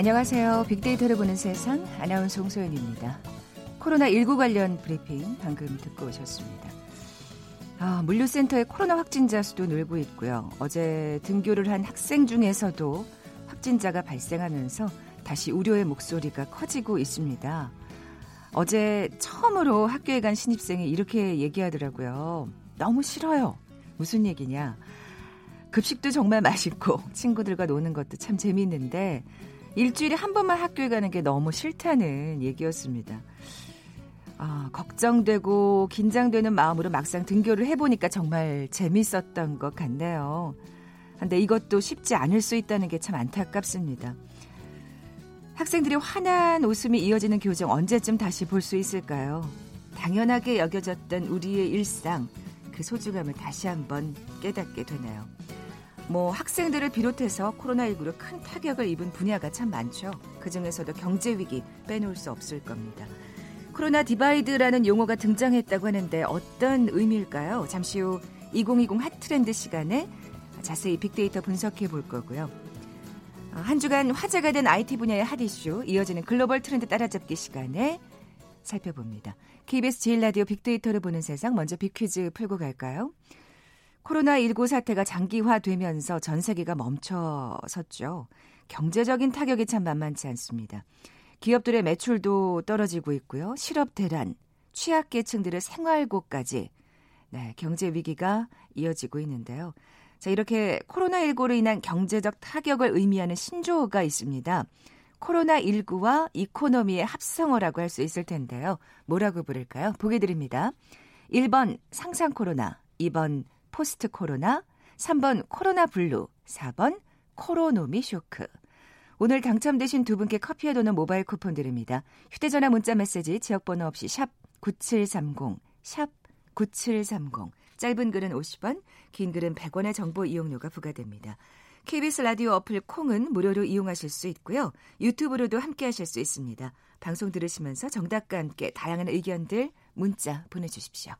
안녕하세요. 빅데이터를 보는 세상 아나운서 홍소연입니다. 코로나19 관련 브리핑 방금 듣고 오셨습니다. 아, 물류센터의 코로나 확진자 수도 늘고 있고요. 어제 등교를 한 학생 중에서도 확진자가 발생하면서 다시 우려의 목소리가 커지고 있습니다. 어제 처음으로 학교에 간 신입생이 이렇게 얘기하더라고요. 너무 싫어요. 무슨 얘기냐. 급식도 정말 맛있고 친구들과 노는 것도 참 재밌는데 일주일에 한 번만 학교에 가는 게 너무 싫다는 얘기였습니다. 아, 걱정되고 긴장되는 마음으로 막상 등교를 해보니까 정말 재밌었던 것 같네요. 근데 이것도 쉽지 않을 수 있다는 게 참 안타깝습니다. 학생들이 환한 웃음이 이어지는 교정 언제쯤 다시 볼 수 있을까요? 당연하게 여겨졌던 우리의 일상, 그 소중함을 다시 한번 깨닫게 되네요. 뭐 학생들을 비롯해서 코로나19로 큰 타격을 입은 분야가 참 많죠. 그 중에서도 경제 위기 빼놓을 수 없을 겁니다. 코로나 divide라는 용어가 등장했다고 하는데 어떤 의미일까요? 잠시 후 2020 핫트렌드 시간에 자세히 빅데이터 분석해 볼 거고요. 한 주간 화제가 된 IT 분야의 핫 이슈, 이어지는 글로벌 트렌드 따라잡기 시간에 살펴봅니다. KBS 제일라디오 빅데이터를 보는 세상 먼저 빅퀴즈 풀고 갈까요? 코로나19 사태가 장기화되면서 전 세계가 멈춰섰죠. 경제적인 타격이 참 만만치 않습니다. 기업들의 매출도 떨어지고 있고요. 실업 대란, 취약계층들의 생활고까지 네, 경제 위기가 이어지고 있는데요. 자, 이렇게 코로나19로 인한 경제적 타격을 의미하는 신조어가 있습니다. 코로나19와 economy의 합성어라고 할 수 있을 텐데요. 뭐라고 부를까요? 보기 드립니다. 1번 상상 코로나, 2번 포스트 코로나, 3번 코로나 블루, 4번 코로노미 쇼크. 오늘 당첨되신 두 분께 커피와 도넛 모바일 쿠폰 드립니다. 휴대전화 문자 메시지 지역번호 없이 샵 9730, 샵 9730. 짧은 글은 50원, 긴 글은 100원의 정보 이용료가 부과됩니다. KBS 라디오 어플 콩은 무료로 이용하실 수 있고요. 유튜브로도 함께 하실 수 있습니다. 방송 들으시면서 정답과 함께 다양한 의견들 문자 보내주십시오.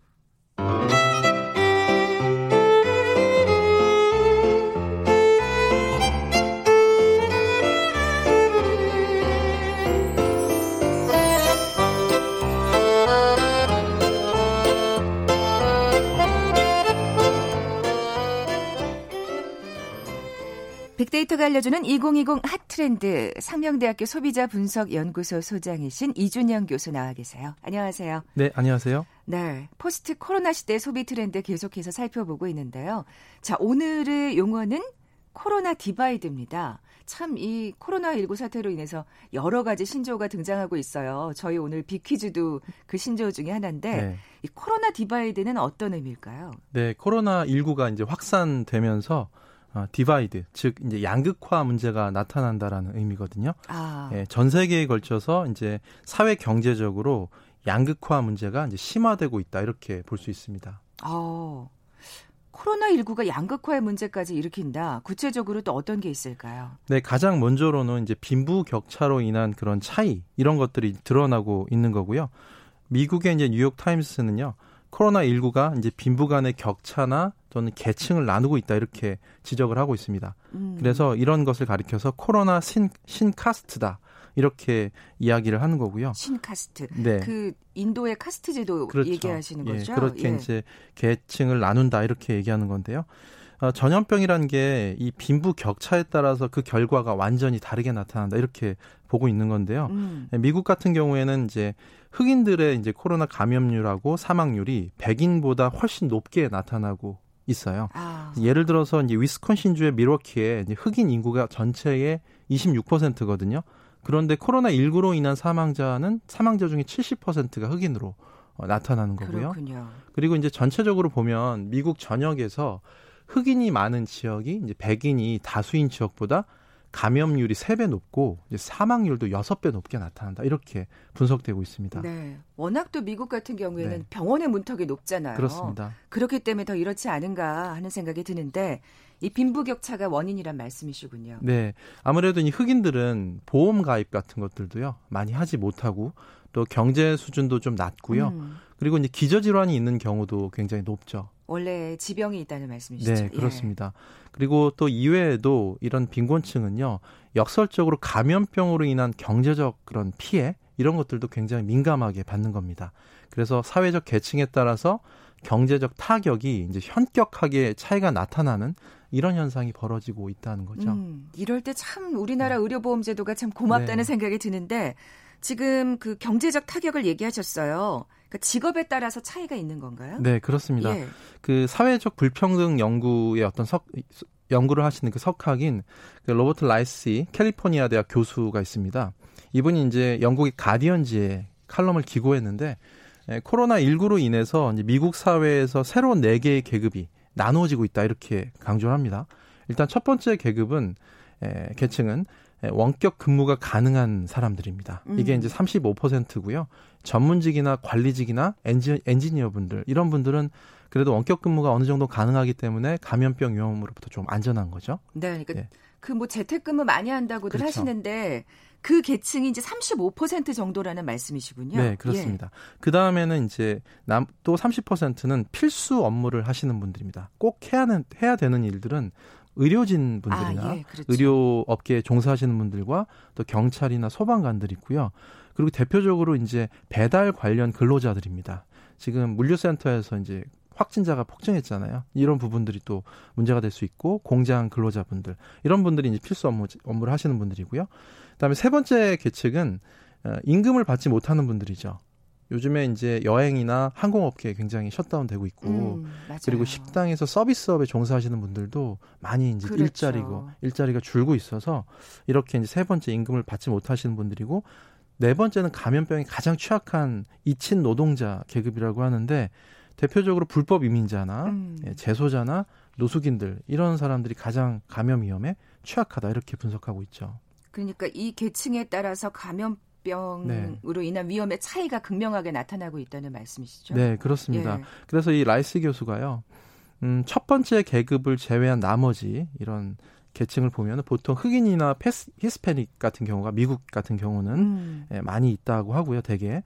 빅데이터가 알려주는 2020 핫트렌드 상명대학교 소비자 분석 연구소 소장이신 이준영 교수 나와 계세요. 안녕하세요. 네, 안녕하세요. 네, 포스트 코로나 시대 소비 트렌드 계속해서 살펴보고 있는데요. 자, 오늘의 용어는 코로나 divide입니다. 참 이 코로나19 사태로 인해서 여러 가지 신조어가 등장하고 있어요. 저희 오늘 빅퀴즈도 그 신조어 중에 하나인데 네. 이 코로나 divide는 어떤 의미일까요? 네, 코로나19가 이제 확산되면서 어, divide, 즉 이제 양극화 문제가 나타난다라는 의미거든요. 아. 예, 전 세계에 걸쳐서 이제 사회 경제적으로 양극화 문제가 이제 심화되고 있다 이렇게 볼 수 있습니다. 어. 코로나19가 양극화의 문제까지 일으킨다. 구체적으로 또 어떤 게 있을까요? 네, 가장 먼저로는 이제 빈부 격차로 인한 그런 차이 이런 것들이 드러나고 있는 거고요. 미국의 이제 뉴욕 타임스는요. 코로나19가 이제 빈부 간의 격차나 또는 계층을 나누고 있다 이렇게 지적을 하고 있습니다. 음. 그래서 이런 것을 가리켜서 코로나 신, 신카스트다. 이렇게 이야기를 하는 거고요. 신카스트. 네. 그 인도의 카스트 제도 그렇죠. 얘기하시는 예, 거죠. 그렇게 예. 이제 계층을 나눈다 이렇게 얘기하는 건데요. 어, 전염병이라는 게 이 빈부 격차에 따라서 그 결과가 완전히 다르게 나타난다 이렇게 보고 있는 건데요. 음. 미국 같은 경우에는 이제 흑인들의 이제 코로나 감염률하고 사망률이 백인보다 훨씬 높게 나타나고 있어요. 아. 예를 들어서 이제 위스콘신주의 미러키에 이제 흑인 인구가 전체의 26%거든요. 그런데 코로나 19로 인한 사망자는 사망자 중에 70%가 흑인으로 어, 나타나는 거고요. 그렇군요. 그리고 이제 전체적으로 보면 미국 전역에서 흑인이 많은 지역이 이제 백인이 다수인 지역보다 감염률이 3배 높고 사망률도 6배 높게 나타난다. 이렇게 분석되고 있습니다. 네. 워낙 또 미국 같은 경우에는 네. 병원의 문턱이 높잖아요. 그렇습니다. 그렇기 때문에 더 이렇지 않은가 하는 생각이 드는데 이 빈부격차가 원인이란 말씀이시군요. 네. 아무래도 이 흑인들은 보험 가입 같은 것들도요. 많이 하지 못하고 또 경제 수준도 좀 낮고요. 음. 그리고 이제 기저질환이 있는 경우도 굉장히 높죠. 원래 지병이 있다는 말씀이시죠? 네, 그렇습니다. 예. 그리고 또 이외에도 이런 빈곤층은요, 역설적으로 감염병으로 인한 경제적 그런 피해, 이런 것들도 굉장히 민감하게 받는 겁니다. 그래서 사회적 계층에 따라서 경제적 타격이 이제 현격하게 차이가 나타나는 이런 현상이 벌어지고 있다는 거죠. 음, 이럴 때 참 우리나라 네. 의료보험제도가 참 고맙다는 네. 생각이 드는데 지금 그 경제적 타격을 얘기하셨어요. 그러니까 직업에 따라서 차이가 있는 건가요? 네, 그렇습니다. 예. 그 사회적 불평등 연구의 어떤 석 연구를 하시는 그 석학인 그 로버트 라이시 캘리포니아 대학 교수가 있습니다. 이분이 이제 영국의 가디언지에 칼럼을 기고했는데 에, 코로나 19로 인해서 미국 사회에서 새로운 네 개의 계급이 나누어지고 있다 이렇게 강조를 합니다. 일단 첫 번째 계급은 에, 계층은 원격 근무가 가능한 사람들입니다. 이게 음. 이제 35%고요. 전문직이나 관리직이나 엔지, 엔지니어분들 이런 분들은 그래도 원격 근무가 어느 정도 가능하기 때문에 감염병 위험으로부터 좀 안전한 거죠. 네, 그러니까 예. 그뭐 재택근무 많이 한다고들 그렇죠. 하시는데 그 계층이 이제 35% 정도라는 말씀이시군요. 네, 그렇습니다. 예. 그 다음에는 이제 남, 또 30%는 필수 업무를 하시는 분들입니다. 꼭 해야, 하는, 해야 되는 일들은 의료진 분들이나 아, 예, 그렇죠. 의료 업계에 종사하시는 분들과 또 경찰이나 소방관들이 있고요. 그리고 대표적으로 이제 배달 관련 근로자들입니다. 지금 물류센터에서 이제 확진자가 폭증했잖아요. 이런 부분들이 또 문제가 될 수 있고 공장 근로자분들 이런 분들이 이제 필수 업무 업무를 하시는 분들이고요. 그다음에 세 번째 계층은 어, 임금을 받지 못하는 분들이죠. 요즘에 이제 여행이나 항공업계에 굉장히 셧다운되고 있고 음, 그리고 식당에서 서비스업에 종사하시는 분들도 많이 이제 그렇죠. 일자리고 일자리가 줄고 있어서 이렇게 이제 세 번째 임금을 받지 못하시는 분들이고 네 번째는 감염병이 가장 취약한 잊힌 노동자 계급이라고 하는데 대표적으로 불법 이민자나 음. 예, 재소자나 노숙인들 이런 사람들이 가장 감염 위험에 취약하다 이렇게 분석하고 있죠. 그러니까 이 계층에 따라서 감염 병으로 네. 인한 위험의 차이가 극명하게 나타나고 있다는 말씀이시죠? 네, 그렇습니다. 예. 그래서 이 라이시 교수가요, 음, 첫 번째 계급을 제외한 나머지 이런 계층을 보면 보통 흑인이나 페스, 히스패닉 같은 경우가 미국 같은 경우는 음. 예, 많이 있다고 하고요, 대개.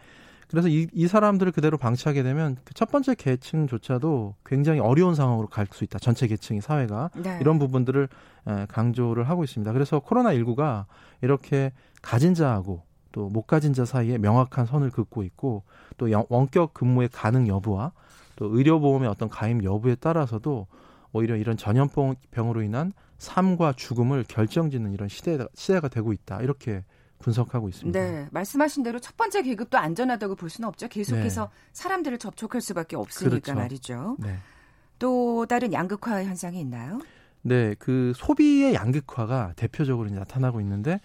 그래서 이, 이 사람들을 그대로 방치하게 되면 그 첫 번째 계층조차도 굉장히 어려운 상황으로 갈 수 있다. 전체 계층이 사회가 네. 이런 부분들을 에, 강조를 하고 있습니다. 그래서 코로나 19가 이렇게 가진 자하고 또 못 가진 자 사이에 명확한 선을 긋고 있고 또 원격 근무의 가능 여부와 또 의료보험의 어떤 가입 여부에 따라서도 오히려 이런 전염병으로 인한 삶과 죽음을 결정짓는 이런 시대가, 시대가 되고 있다. 이렇게 분석하고 있습니다. 네, 말씀하신 대로 첫 번째 계급도 안전하다고 볼 수는 없죠. 계속해서 네. 사람들을 접촉할 수밖에 없으니까 그렇죠. 말이죠. 네. 또 다른 양극화 현상이 있나요? 네, 그 소비의 양극화가 대표적으로 나타나고 있는데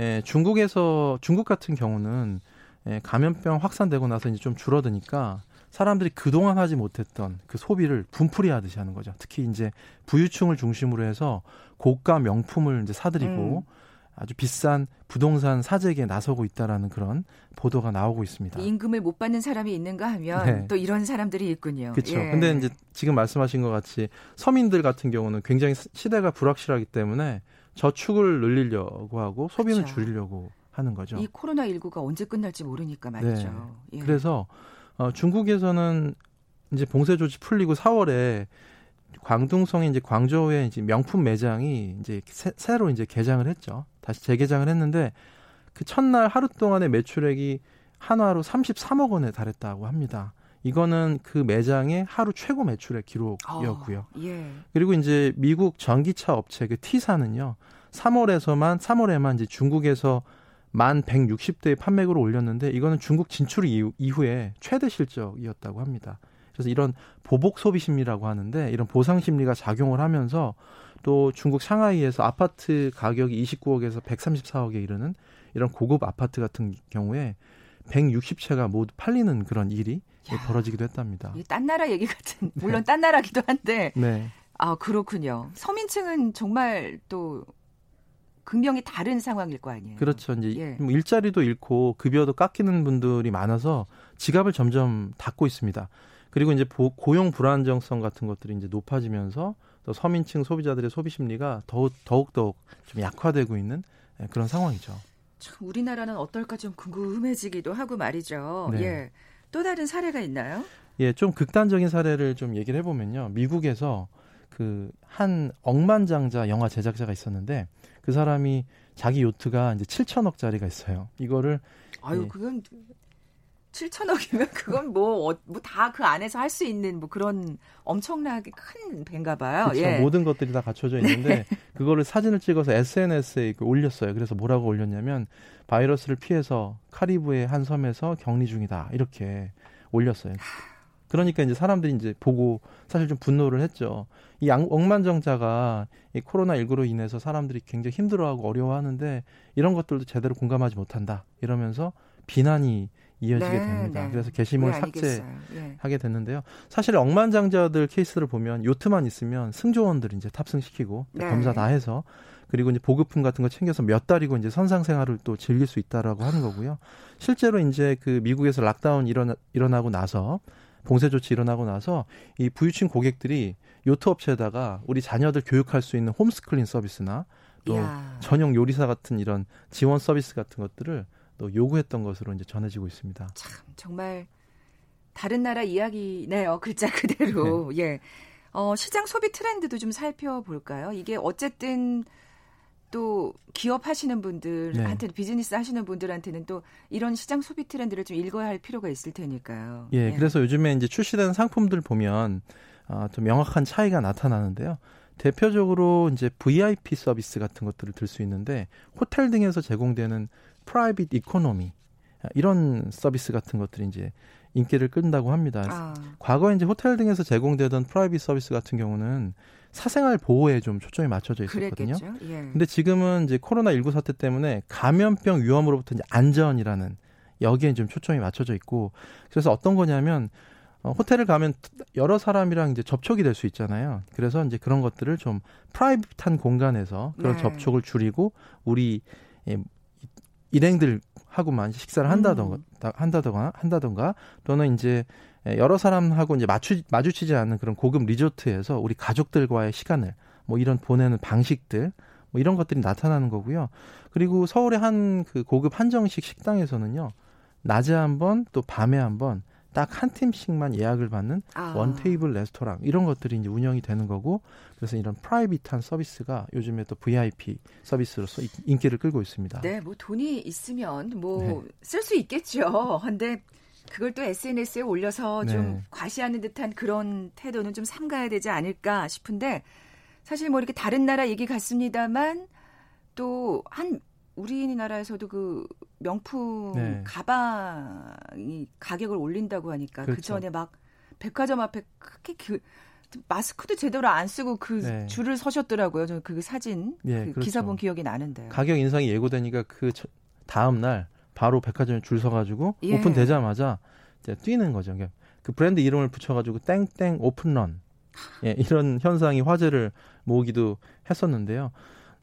에, 중국에서 중국 같은 경우는 에, 감염병 확산되고 나서 이제 좀 줄어드니까 사람들이 그동안 하지 못했던 그 소비를 분풀이 하듯이 하는 거죠. 특히 이제 부유층을 중심으로 해서 고가 명품을 이제 사들이고 음. 아주 비싼 부동산 사재기에 나서고 있다라는 그런 보도가 나오고 있습니다. 임금을 못 받는 사람이 있는가 하면 네. 또 이런 사람들이 있군요. 그렇죠. 예. 근데 이제 지금 말씀하신 것 같이 서민들 같은 경우는 굉장히 시대가 불확실하기 때문에 저축을 늘리려고 하고 소비는 그렇죠. 줄이려고 하는 거죠. 이 코로나 19가 언제 끝날지 모르니까 말이죠. 네. 예. 그래서 어, 중국에서는 이제 봉쇄 조치 풀리고 4월에 광둥성의 이제 광저우에 이제 명품 매장이 이제 새, 로 이제 개장을 했죠. 다시 재개장을 했는데 그 첫날 하루 동안의 매출액이 한화로 33억 원에 달했다고 합니다. 이거는 그 매장의 하루 최고 매출액 기록이었고요. 어, 예. 그리고 이제 미국 전기차 업체 그 T사는요. 3월에서만 3월에만 이제 중국에서 만 160대의 판매고를 올렸는데 이거는 중국 진출 이후, 이후 에 최대 실적이었다고 합니다. 그래서 이런 보복 소비 심리라고 하는데 이런 보상 심리가 작용을 하면서 또 중국 상하이에서 아파트 가격이 29억에서 134억에 이르는 이런 고급 아파트 같은 경우에 160채가 모두 팔리는 그런 일이 야, 벌어지기도 했답니다. 딴 나라 얘기 같은 물론 딴 나라기도 한데 네. 아 그렇군요. 서민층은 정말 또 극명히 다른 상황일 거 아니에요. 그렇죠. 이제 예. 뭐 일자리도 잃고 급여도 깎이는 분들이 많아서 지갑을 점점 닫고 있습니다. 그리고 이제 고용 불안정성 같은 것들이 이제 높아지면서 또 서민층 소비자들의 소비 심리가 더욱 더욱 더욱 좀 약화되고 있는 예, 그런 상황이죠. 참 우리나라는 어떨까 좀 궁금해지기도 하고 말이죠. 네. 예. 또 다른 사례가 있나요? 예, 좀 극단적인 사례를 좀 얘기를 해보면요. 미국에서 그 한 억만장자 영화 제작자가 있었는데 그 사람이 자기 요트가 이제 7천억짜리가 있어요. 이거를 아유, 예. 그건 7천억이면 그건 뭐, 어, 뭐다 그 안에서 할 수 있는 뭐 그런 엄청나게 큰 배인가 봐요. 그렇죠. 예. 모든 것들이 다 갖춰져 있는데 네. 그거를 사진을 찍어서 SNS에 올렸어요. 그래서 뭐라고 올렸냐면 바이러스를 피해서 카리브의 한 섬에서 격리 중이다. 이렇게 올렸어요. 그러니까 이제 사람들이 이제 보고 사실 좀 분노를 했죠. 이 억만정자가 이 코로나 19로 인해서 사람들이 굉장히 힘들어하고 어려워하는데 이런 것들도 제대로 공감하지 못한다. 이러면서 비난이 이어지게 네, 됩니다. 네. 그래서 게시물 삭제하게 예. 됐는데요. 사실 억만장자들 케이스를 보면 요트만 있으면 승조원들 이제 탑승시키고 네. 검사 다 해서 그리고 이제 보급품 같은 거 챙겨서 몇 달이고 이제 선상 생활을 또 즐길 수 있다라고 하는 거고요. 실제로 이제 그 미국에서 락다운 일어나, 일어나고 나서 봉쇄 조치 일어나고 나서 이 부유층 고객들이 요트 업체에다가 우리 자녀들 교육할 수 있는 홈스클린 서비스나 또 야. 전용 요리사 같은 이런 지원 서비스 같은 것들을 또 요구했던 것으로 이제 전해지고 있습니다. 참 정말 다른 나라 이야기네요. 글자 그대로. 네. 예. 어, 시장 소비 트렌드도 좀 살펴볼까요? 이게 어쨌든 또 기업 하시는 분들한테 네. 비즈니스 하시는 분들한테는 또 이런 시장 소비 트렌드를 좀 읽어야 할 필요가 있을 테니까요. 예, 예. 그래서 요즘에 이제 출시되는 상품들 보면 어, 좀 명확한 차이가 나타나는데요. 대표적으로 이제 VIP 서비스 같은 것들을 들 수 있는데 호텔 등에서 제공되는 private economy 이런 서비스 같은 것들이 이제 인기를 끈다고 합니다. 아. 과거에 이제 호텔 등에서 제공되던 private 서비스 같은 경우는 사생활 보호에 좀 초점이 맞춰져 있었거든요. 예. 근데 지금은 이제 코로나 19 사태 때문에 감염병 위험으로부터 이제 안전이라는 여기에 좀 초점이 맞춰져 있고 그래서 어떤 거냐면 어, 호텔을 가면 여러 사람이랑 이제 접촉이 될 수 있잖아요. 그래서 이제 그런 것들을 좀 프라이빗한 공간에서 그런 네. 접촉을 줄이고 우리 예, 일행들 하고만 식사를 한다던가 음. 한다던가 한다던가 또는 이제 여러 사람하고 이제 마주 마주치지 않는 그런 고급 리조트에서 우리 가족들과의 시간을 뭐 이런 보내는 방식들 뭐 이런 것들이 나타나는 거고요. 그리고 서울의 한 그 고급 한정식 식당에서는요. 낮에 한번 또 밤에 한번 딱 한 팀씩만 예약을 받는 아. 원 테이블 레스토랑 이런 것들이 이제 운영이 되는 거고 그래서 이런 프라이빗한 서비스가 요즘에 또 VIP 서비스로서 인기를 끌고 있습니다. 네, 뭐 돈이 있으면 뭐 쓸수 네. 있겠죠. 근데 그걸 또 SNS에 올려서 네. 좀 과시하는 듯한 그런 태도는 좀 삼가야 되지 않을까 싶은데 사실 뭐 이렇게 다른 나라 얘기 같습니다만 또 한 우리나라에서도 그 명품 네. 가방이 가격을 올린다고 하니까 그 그렇죠. 그 전에 막 백화점 앞에 크게 그 마스크도 제대로 안 쓰고 그 네. 줄을 서셨더라고요. 저그 사진 네, 그 그렇죠. 기사 본 기억이 나는데요. 가격 인상이 예고되니까 그 다음 날 바로 백화점에 줄 서가지고 예. 오픈 되자마자 이제 뛰는 거죠. 그러니까 그 브랜드 이름을 붙여가지고 땡땡 오픈런 예, 이런 현상이 화제를 모으기도 했었는데요.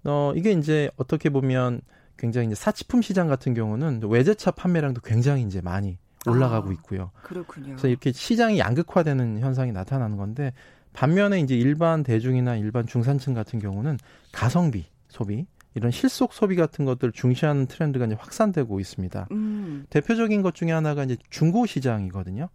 어, 이게 이제 어떻게 보면 굉장히 이제 사치품 시장 같은 경우는 외제차 판매량도 굉장히 이제 많이 올라가고 아, 있고요. 그렇군요. 그래서 이렇게 시장이 양극화되는 현상이 나타나는 건데 반면에 이제 일반 대중이나 일반 중산층 같은 경우는 가성비 소비 이런 실속 소비 같은 것들 을 중시하는 트렌드가 이제 확산되고 있습니다. 음. 대표적인 것 중에 하나가 이제 중고 시장이거든요.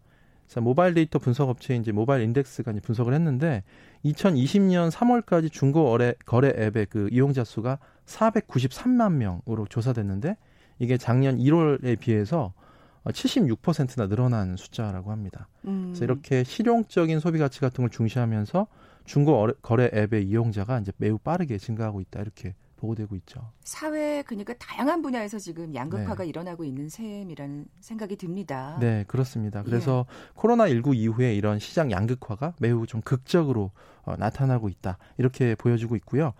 그래서 모바일 데이터 분석 업체인 이제 모바일 인덱스가 이제 분석을 했는데 2020년 3월까지 중고 거래, 거래 앱의 그 이용자 수가 493만 명으로 조사됐는데 이게 작년 1월에 비해서 76%나 늘어난 숫자라고 합니다. 음. 그래서 이렇게 실용적인 소비 가치 같은 걸 중시하면서 중고 거래 앱의 이용자가 이제 매우 빠르게 증가하고 있다 이렇게 보고되고 있죠. 사회 그러니까 다양한 분야에서 지금 양극화가 네. 일어나고 있는 셈이라는 생각이 듭니다. 네, 그렇습니다. 그래서 예. 코로나 19 이후에 이런 시장 양극화가 매우 좀 극적으로 어, 나타나고 있다 이렇게 보여지고 있고요.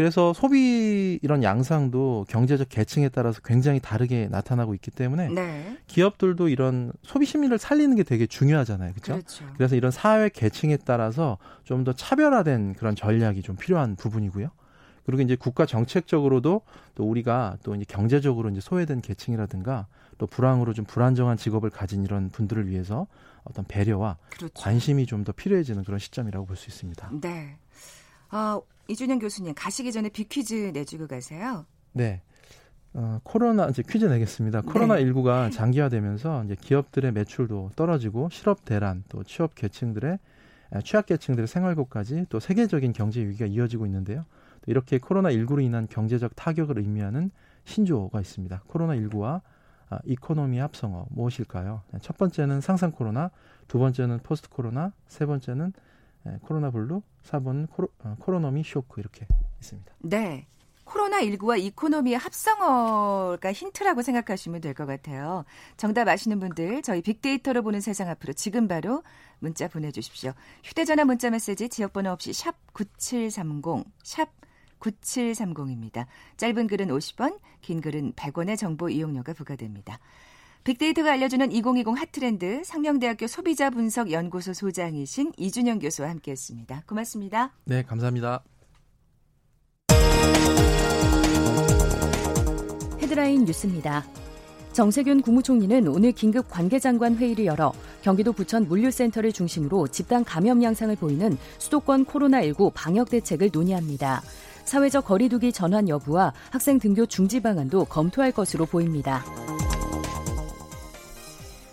그래서 소비 이런 양상도 경제적 계층에 따라서 굉장히 다르게 나타나고 있기 때문에 네. 기업들도 이런 소비 심리를 살리는 게 되게 중요하잖아요. 그렇죠? 그렇죠. 그래서 이런 사회 계층에 따라서 좀 더 차별화된 그런 전략이 좀 필요한 부분이고요. 그리고 이제 국가 정책적으로도 또 우리가 또 이제 경제적으로 이제 소외된 계층이라든가 또 불황으로 좀 불안정한 직업을 가진 이런 분들을 위해서 어떤 배려와 그렇죠. 관심이 좀 더 필요해지는 그런 시점이라고 볼 수 있습니다. 네. 아, 이준영 교수님 가시기 전에 비퀴즈 내주고 가세요. 네. 어, 코로나 이제 퀴즈 내겠습니다. 코로나 19가 장기화되면서 이제 기업들의 매출도 떨어지고 실업 대란 또 취업 계층들의 취약 계층들의 생활고까지 또 세계적인 경제 위기가 이어지고 있는데요. 이렇게 코로나 19로 인한 경제적 타격을 의미하는 신조어가 있습니다. 코로나 19와 아, economy 합성어 무엇일까요? 네, 첫 번째는 상상 코로나, 두 번째는 포스트 코로나, 세 번째는 코로나 블루, 4번은 코로, 어, 코로노미 쇼크 이렇게 있습니다. 네. 코로나19와 economy의 합성어가 힌트라고 생각하시면 될 것 같아요. 정답 아시는 분들 저희 빅데이터로 보는 세상 앞으로 지금 바로 문자 보내주십시오. 휴대전화 문자 메시지 지역번호 없이 샵 9730, 샵 9730입니다. 짧은 글은 50원, 긴 글은 100원의 정보 이용료가 부과됩니다. 빅데이터가 알려주는 2020 핫트렌드 상명대학교 소비자분석연구소 소장이신 이준영 교수와 함께했습니다. 고맙습니다. 네, 감사합니다. 헤드라인 뉴스입니다. 정세균 국무총리는 오늘 긴급 관계장관 회의를 열어 경기도 부천 물류센터를 중심으로 집단 감염 양상을 보이는 수도권 코로나19 방역 대책을 논의합니다. 사회적 거리두기 전환 여부와 학생 등교 중지 방안도 검토할 것으로 보입니다.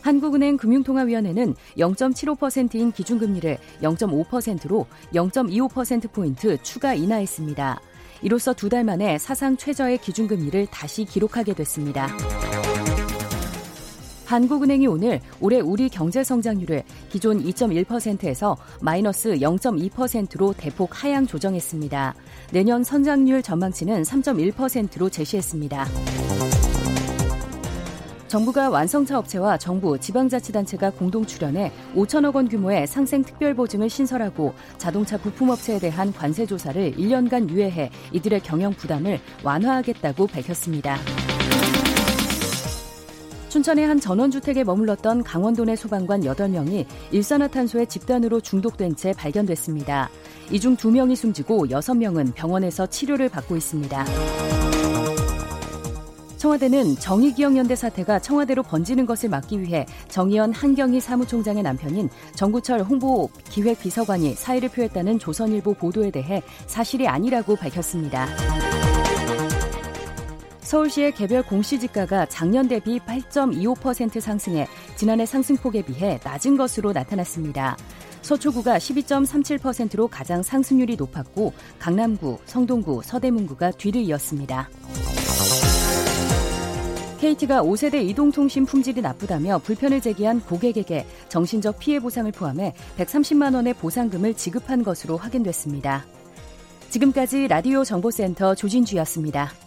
한국은행 금융통화위원회는 0.75%인 기준금리를 0.5%로 0.25%포인트 추가 인하했습니다. 이로써 두 달 만에 사상 최저의 기준금리를 다시 기록하게 됐습니다. 한국은행이 오늘 올해 우리 경제 성장률을 기존 2.1%에서 마이너스 0.2%로 대폭 하향 조정했습니다. 내년 성장률 전망치는 3.1%로 제시했습니다. 정부가 완성차 업체와 정부, 지방자치단체가 공동 출연해 5천억 원 규모의 상생 특별보증을 신설하고 자동차 부품업체에 대한 관세 조사를 1년간 유예해 이들의 경영 부담을 완화하겠다고 밝혔습니다. 춘천의 한 전원주택에 머물렀던 강원도 내 소방관 8명이 일산화탄소에 집단으로 중독된 채 발견됐습니다. 이 중 2명이 숨지고 6명은 병원에서 치료를 받고 있습니다. 청와대는 정의기억연대 사태가 청와대로 번지는 것을 막기 위해 정의연 한경희 사무총장의 남편인 정구철 홍보 기획비서관이 사의를 표했다는 조선일보 보도에 대해 사실이 아니라고 밝혔습니다. 서울시의 개별 공시지가가 작년 대비 8.25% 상승해 지난해 상승폭에 비해 낮은 것으로 나타났습니다. 서초구가 12.37%로 가장 상승률이 높았고 강남구, 성동구, 서대문구가 뒤를 이었습니다. KT가 5세대 이동통신 품질이 나쁘다며 불편을 제기한 고객에게 정신적 피해 보상을 포함해 130만 원의 보상금을 지급한 것으로 확인됐습니다. 지금까지 라디오 정보센터 조진주였습니다.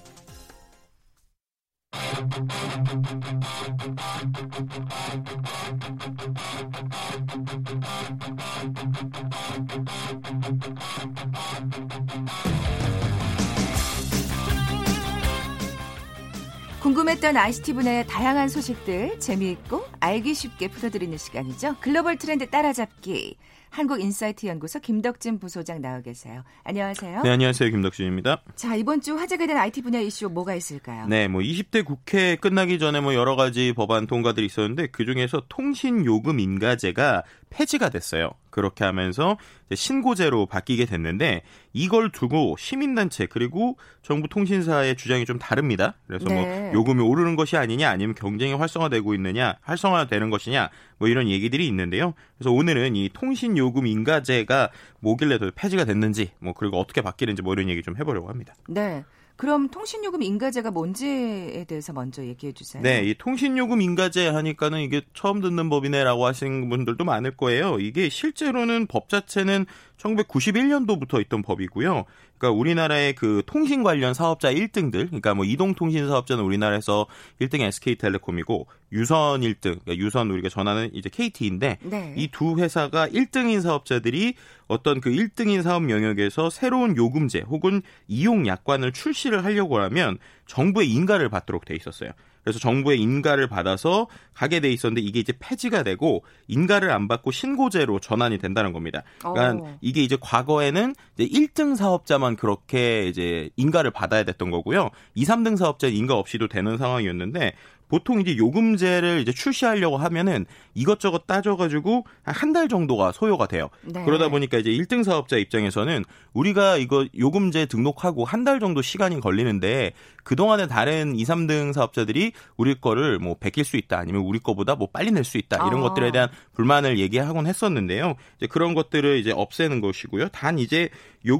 궁금했던 ICT 분야의 다양한 소식들 재미있고 알기 쉽게 풀어드리는 시간이죠. 글로벌 트렌드 따라잡기. 한국인사이트 연구소 김덕진 부소장 나와 계세요. 안녕하세요. 네, 안녕하세요. 김덕진입니다. 자, 이번 주 화제가 된 IT 분야 이슈 뭐가 있을까요? 네, 뭐 20대 국회 끝나기 전에 뭐 여러 가지 법안 통과들이 있었는데 그중에서 통신 요금 인가제가 폐지가 됐어요. 그렇게 하면서 신고제로 바뀌게 됐는데 이걸 두고 시민단체 그리고 정부 통신사의 주장이 좀 다릅니다. 그래서 뭐 네. 뭐 요금이 오르는 것이 아니냐 아니면 경쟁이 활성화되고 있느냐 활성화되는 것이냐 뭐 이런 얘기들이 있는데요. 그래서 오늘은 이 통신 요금 인가제가 뭐길래 더 폐지가 됐는지 뭐 그리고 어떻게 바뀌는지 뭐 이런 얘기 좀 해보려고 합니다. 네. 그럼 통신요금 인가제가 뭔지에 대해서 먼저 얘기해 주세요. 네, 이 통신요금 인가제 하니까는 이게 처음 듣는 법이네라고 하시는 분들도 많을 거예요. 이게 실제로는 법 자체는 1991년도부터 있던 법이고요. 그러니까 우리나라의 그 통신 관련 사업자 1등들, 그러니까 뭐 이동통신 사업자는 우리나라에서 1등이 SK텔레콤이고 유선 1등, 그러니까 유선 우리가 전화는 이제 KT인데 네. 이두 회사가 1등인 사업자들이 어떤 그 1등인 사업 영역에서 새로운 요금제 혹은 이용 약관을 출시를 하려고 하면 정부의 인가를 받도록 돼 있었어요. 그래서 정부의 인가를 받아서 가게 돼 있었는데 이게 이제 폐지가 되고 인가를 안 받고 신고제로 전환이 된다는 겁니다. 그러니까 오. 어. 이게 이제 과거에는 이제 1등 사업자만 그렇게 이제 인가를 받아야 됐던 거고요. 2, 3등 사업자는 인가 없이도 되는 상황이었는데 보통 이제 요금제를 이제 출시하려고 하면은 이것저것 따져가지고 한 달 정도가 소요가 돼요. 네. 그러다 보니까 이제 1등 사업자 입장에서는 우리가 이거 요금제 등록하고 한 달 정도 시간이 걸리는데 그동안에 다른 2, 3등 사업자들이 우리 거를 뭐 베낄 수 있다 아니면 우리 거보다 뭐 빨리 낼 수 있다 이런 아. 것들에 대한 불만을 얘기하곤 했었는데요. 이제 그런 것들을 이제 없애는 것이고요. 단 이제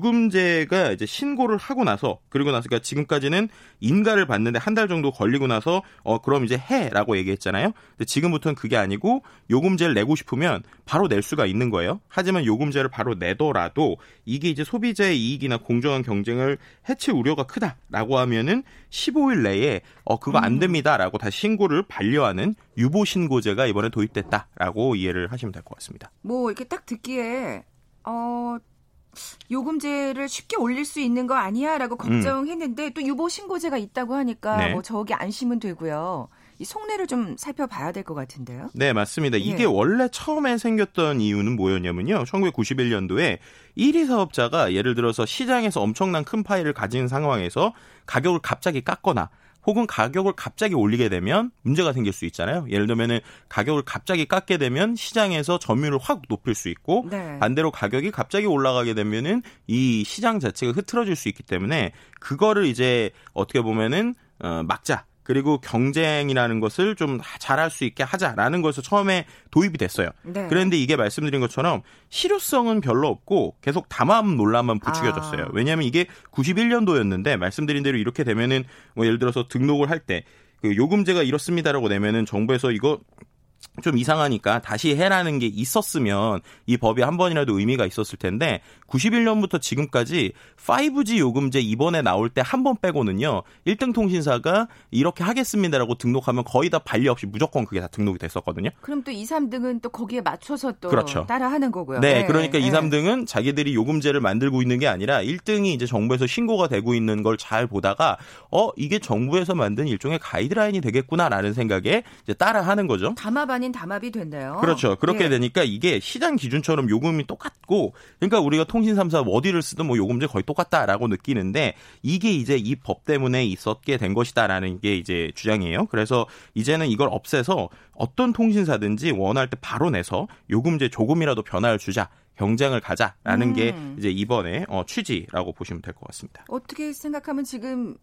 요금제가 이제 신고를 하고 나서 그리고 나서 그러니까 지금까지는 인가를 받는데 한 달 정도 걸리고 나서 어 그럼 이제 해라고 얘기했잖아요. 근데 지금부터는 그게 아니고 요금제를 내고 싶으면 바로 낼 수가 있는 거예요. 하지만 요금제를 바로 내더라도 이게 이제 소비자의 이익이나 공정한 경쟁을 해칠 우려가 크다라고 하면은 15일 내에 어 그거 안 음. 됩니다라고 다시 신고를 반려하는 유보 신고제가 이번에 도입됐다라고 이해를 하시면 될 것 같습니다. 뭐 이렇게 딱 듣기에 어 요금제를 쉽게 올릴 수 있는 거 아니야라고 음. 걱정했는데 음. 또 유보 신고제가 있다고 하니까 네. 뭐 저기 안심은 되고요. 이 속내를 좀 살펴봐야 될 것 같은데요. 네, 맞습니다. 이게 예. 원래 처음에 생겼던 이유는 뭐였냐면요. 1991년도에 1위 사업자가 예를 들어서 시장에서 엄청난 큰 파일을 가진 상황에서 가격을 갑자기 깎거나 혹은 가격을 갑자기 올리게 되면 문제가 생길 수 있잖아요. 예를 들면은 가격을 갑자기 깎게 되면 시장에서 점유율을 확 높일 수 있고 네. 반대로 가격이 갑자기 올라가게 되면은 이 시장 자체가 흐트러질 수 있기 때문에 그거를 이제 어떻게 보면은 어, 막자 그리고 경쟁이라는 것을 좀 잘할 수 있게 하자라는 것을 처음에 도입이 됐어요. 네. 그런데 이게 말씀드린 것처럼 실효성은 별로 없고 계속 담합 논란만 부추겨졌어요. 아. 왜냐하면 이게 91년도였는데 말씀드린 대로 이렇게 되면은 뭐 예를 들어서 등록을 할 때 그 요금제가 이렇습니다라고 내면은 정부에서 이거 좀 이상하니까 다시 해라는 게 있었으면 이 법이 한 번이라도 의미가 있었을 텐데 91년부터 지금까지 5G 요금제 이번에 나올 때 한 번 빼고는요. 1등 통신사가 이렇게 하겠습니다라고 등록하면 거의 다 반리 없이 무조건 그게 다 등록이 됐었거든요. 그럼 또 2, 3등은 또 거기에 맞춰서 또 그렇죠. 따라 하는 거고요. 네, 네. 그러니까 네. 2, 3등은 자기들이 요금제를 만들고 있는 게 아니라 1등이 이제 정부에서 신고가 되고 있는 걸 잘 보다가 어, 이게 정부에서 만든 일종의 가이드라인이 되겠구나라는 생각에 이제 따라 하는 거죠. 담합 아닌 담합이 됐네요. 그렇죠. 그렇게 예. 되니까 이게 시장 기준처럼 요금이 똑같고 그러니까 우리가 통 통신 3사 어디를 쓰든 뭐 요금제 거의 똑같다라고 느끼는데 이게 이제 이 법 때문에 있었게 된 것이다라는 게 이제 주장이에요. 그래서 이제는 이걸 없애서 어떤 통신사든지 원할 때 바로 내서 요금제 조금이라도 변화를 주자. 경쟁을 가자라는 음. 게 이제 이번에 어, 취지라고 보시면 될 것 같습니다. 어떻게 생각하면 지금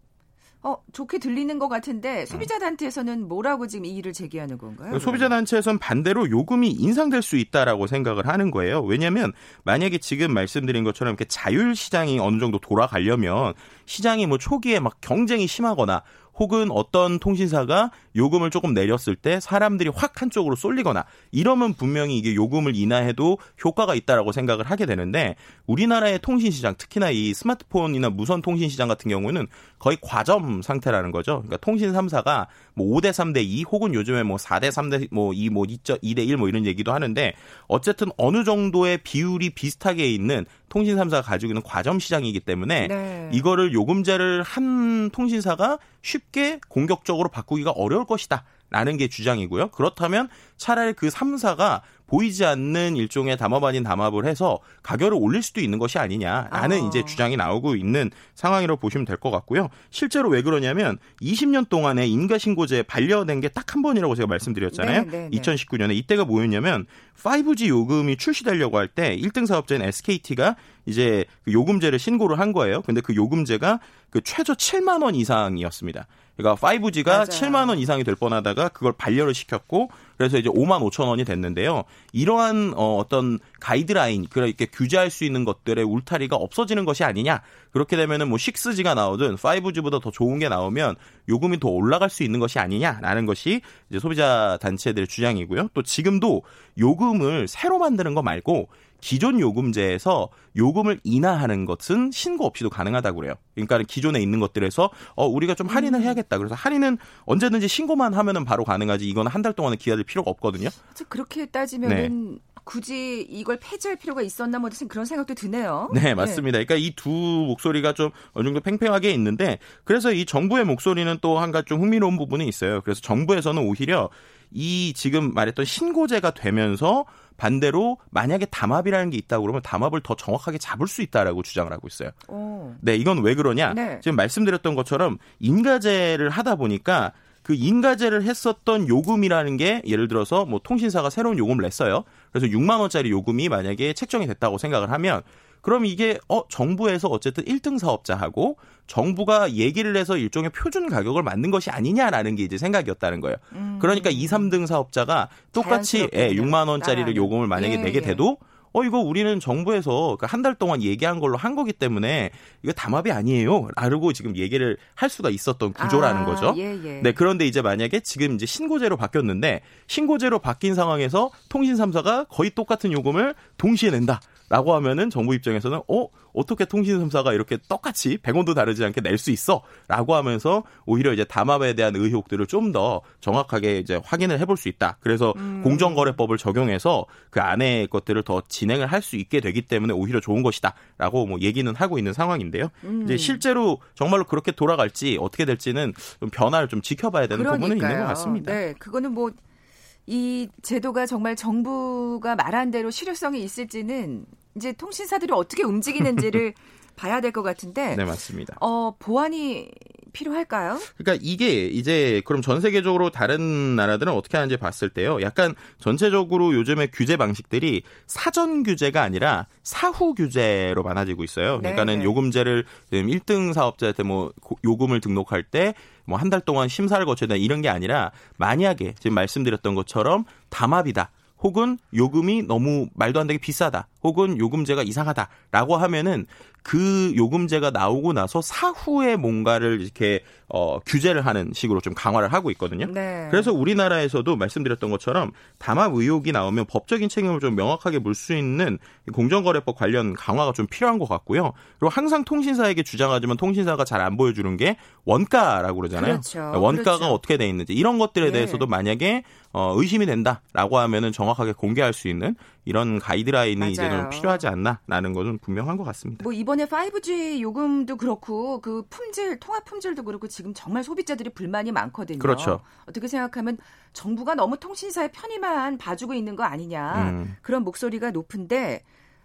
어, 좋게 들리는 것 같은데 소비자 단체에서는 뭐라고 지금 이의를 제기하는 건가요? 소비자 단체에서는 반대로 요금이 인상될 수 있다라고 생각을 하는 거예요. 왜냐하면 만약에 지금 말씀드린 것처럼 이렇게 자율 시장이 어느 정도 돌아가려면 시장이 뭐 초기에 막 경쟁이 심하거나 혹은 어떤 통신사가 요금을 조금 내렸을 때 사람들이 확 한쪽으로 쏠리거나 이러면 분명히 이게 요금을 인하해도 효과가 있다라고 생각을 하게 되는데 우리나라의 통신 시장 특히나 이 스마트폰이나 무선 통신 시장 같은 경우는 거의 과점 상태라는 거죠. 그러니까 통신 3사가 뭐 5대 3대 2 혹은 요즘에 뭐 4대 3대 뭐 2, 뭐 2대 1 뭐 이런 얘기도 하는데 어쨌든 어느 정도의 비율이 비슷하게 있는 통신 3사가 가지고 있는 과점 시장이기 때문에 네. 이거를 요금제를 한 통신사가 쉽게 공격적으로 바꾸기가 어려울 것이다. 라는 게 주장이고요. 그렇다면 차라리 그 3사가 보이지 않는 일종의 담합 아닌 담합을 해서 가격을 올릴 수도 있는 것이 아니냐라는 아. 이제 주장이 나오고 있는 상황이라고 보시면 될 것 같고요. 실제로 왜 그러냐면 20년 동안에 인가신고제 반려된 게 딱 한 번이라고 제가 말씀드렸잖아요. 네, 네, 네. 2019년에 이때가 뭐였냐면 5G 요금이 출시되려고 할 때 1등 사업자인 SKT가 이제 그 요금제를 신고를 한 거예요. 근데 그 요금제가 그 최저 7만 원 이상이었습니다. 그러니까 5G가 맞아요. 7만 원 이상이 될 뻔하다가 그걸 반려를 시켰고 그래서 이제 5만 5천 원이 됐는데요. 이러한 어, 어떤 가이드라인 그렇게 규제할 수 있는 것들의 울타리가 없어지는 것이 아니냐. 그렇게 되면은 뭐 6G가 나오든 5G보다 더 좋은 게 나오면 요금이 더 올라갈 수 있는 것이 아니냐라는 것이 이제 소비자 단체들의 주장이고요. 또 지금도 요금을 새로 만드는 거 말고 기존 요금제에서 요금을 인하하는 것은 신고 없이도 가능하다고 그래요. 그러니까 기존에 있는 것들에서 어 우리가 좀 할인을 음. 해야겠다. 그래서 할인은 언제든지 신고만 하면은 바로 가능하지. 이거는 한달 동안은 기다릴 필요가 없거든요. 그렇게 따지면은 네. 굳이 이걸 폐지할 필요가 있었나 뭐 그런 생각도 드네요. 네, 맞습니다. 그러니까 이 두 목소리가 좀 어느 정도 팽팽하게 있는데 그래서 이 정부의 목소리는 또 한 가지 좀 흥미로운 부분이 있어요. 그래서 정부에서는 오히려 이 지금 말했던 신고제가 되면서 반대로 만약에 담합이라는 게 있다고 그러면 담합을 더 정확하게 잡을 수 있다라고 주장을 하고 있어요. 오. 네, 이건 왜 그러냐? 네. 지금 말씀드렸던 것처럼 인가제를 하다 보니까 그 인가제를 했었던 요금이라는 게 예를 들어서 뭐 통신사가 새로운 요금을 냈어요. 그래서 6만 원짜리 요금이 만약에 책정이 됐다고 생각을 하면 그럼 이게 어 정부에서 어쨌든 1등 사업자하고 정부가 얘기를 해서 일종의 표준 가격을 만든 것이 아니냐라는 게 이제 생각이었다는 거예요. 음. 그러니까 2, 3등 사업자가 똑같이 예, 6만 원짜리를 요금을 만약에 예, 내게 예. 돼도 어 이거 우리는 정부에서 그 한달 동안 얘기한 걸로 한 거기 때문에 이거 담합이 아니에요. 라고 지금 얘기를 할 수가 있었던 구조라는 아, 거죠. 예, 예. 네, 그런데 이제 만약에 지금 이제 신고제로 바뀌었는데 신고제로 바뀐 상황에서 통신 3사가 거의 똑같은 요금을 동시에 낸다. 라고 하면은 정부 입장에서는 어 어떻게 통신 3사가 이렇게 똑같이 100원도 다르지 않게 낼 수 있어? 라고 하면서 오히려 이제 담합에 대한 의혹들을 좀 더 정확하게 이제 확인을 해볼 수 있다. 그래서 음. 공정거래법을 적용해서 그 안에 것들을 더 진행을 할 수 있게 되기 때문에 오히려 좋은 것이다라고 뭐 얘기는 하고 있는 상황인데요. 음. 이제 실제로 정말로 그렇게 돌아갈지 어떻게 될지는 좀 변화를 좀 지켜봐야 되는 그러니까요. 부분은 있는 것 같습니다. 네, 그거는 뭐이 제도가 정말 정부가 말한 대로 실효성이 있을지는 이제 통신사들이 어떻게 움직이는지를 봐야 될 것 같은데. 네, 맞습니다. 어, 보완이 필요할까요? 그러니까 이게 이제 그럼 전 세계적으로 다른 나라들은 어떻게 하는지 봤을 때요. 약간 전체적으로 요즘에 규제 방식들이 사전 규제가 아니라 사후 규제로 많아지고 있어요. 그러니까는 네. 요금제를 1등 사업자한테 뭐 요금을 등록할 때 뭐 한 달 동안 심사를 거쳐야 된다 이런 게 아니라 만약에 지금 말씀드렸던 것처럼 담합이다. 혹은 요금이 너무 말도 안 되게 비싸다. 혹은 요금제가 이상하다라고 하면은 그 요금제가 나오고 나서 사후에 뭔가를 이렇게 어, 규제를 하는 식으로 좀 강화를 하고 있거든요. 네. 그래서 우리나라에서도 말씀드렸던 것처럼 담합 의혹이 나오면 법적인 책임을 좀 명확하게 물 수 있는 공정거래법 관련 강화가 좀 필요한 것 같고요. 그리고 항상 통신사에게 주장하지만 통신사가 잘 안 보여주는 게 원가라고 그러잖아요. 그렇죠. 원가가 그렇죠. 어떻게 돼 있는지 이런 것들에 네. 대해서도 만약에 어, 의심이 된다라고 하면은 정확하게 공개할 수 있는 이런 가이드라인이 맞아요. 이제는 필요하지 않나라는 것은 분명한 것 같습니다. 뭐 이번에 5G 요금도 그렇고 그 품질 통합 품질도 그렇고 지금 정말 소비자들이 불만이 많거든요. 그렇죠. 어떻게 생각하면 정부가 너무 통신사의 편의만 봐주고 있는 거 아니냐 음. 그런 목소리가 높은데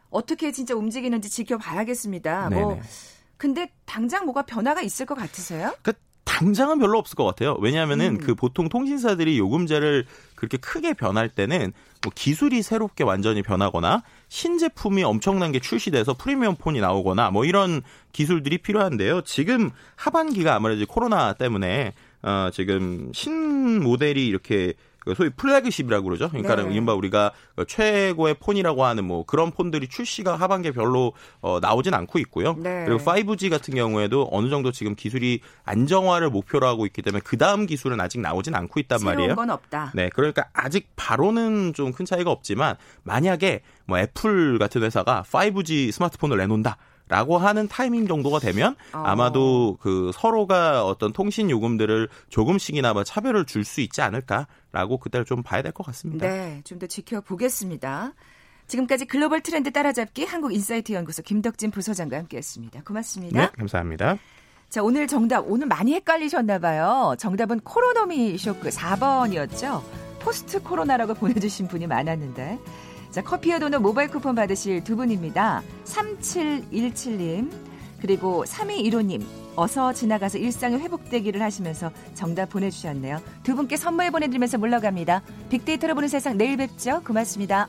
어떻게 진짜 움직이는지 지켜봐야겠습니다. 뭐 네네. 뭐 근데 당장 뭐가 변화가 있을 것 같으세요? 그 당장은 별로 없을 것 같아요. 왜냐하면은 음. 그 보통 통신사들이 요금제를 그렇게 크게 변할 때는 뭐 기술이 새롭게 완전히 변하거나 신제품이 엄청난 게 출시돼서 프리미엄 폰이 나오거나 뭐 이런 기술들이 필요한데요. 지금 하반기가 아무래도 코로나 때문에 어 지금 신 모델이 이렇게 그 소위 플래그십이라고 그러죠. 그러니까는 네. 이른바 우리가 최고의 폰이라고 하는 뭐 그런 폰들이 출시가 하반기에 별로 어, 나오진 않고 있고요. 네. 그리고 5G 같은 경우에도 어느 정도 지금 기술이 안정화를 목표로 하고 있기 때문에 그 다음 기술은 아직 나오진 않고 있단 말이에요. 건 없다. 네, 그러니까 아직 바로는 좀 큰 차이가 없지만 만약에 뭐 애플 같은 회사가 5G 스마트폰을 내놓는다. 라고 하는 타이밍 정도가 되면 어. 아마도 그 서로가 어떤 통신 요금들을 조금씩이나마 차별을 줄 수 있지 않을까라고 그때를 좀 봐야 될 것 같습니다. 네, 좀 더 지켜보겠습니다. 지금까지 글로벌 트렌드 따라잡기 한국인사이트 연구소 김덕진 부소장과 함께했습니다. 고맙습니다. 네, 감사합니다. 자, 오늘 정답 오늘 많이 헷갈리셨나 봐요. 정답은 코로노미 쇼크 4번이었죠. 포스트 코로나라고 보내주신 분이 많았는데 자, 커피와 도넛 모바일 쿠폰 받으실 두 분입니다. 3717님, 그리고 3215님, 어서 지나가서 일상이 회복되기를 하시면서 정답 보내주셨네요. 두 분께 선물 보내드리면서 물러갑니다. 빅데이터로 보는 세상 내일 뵙죠. 고맙습니다.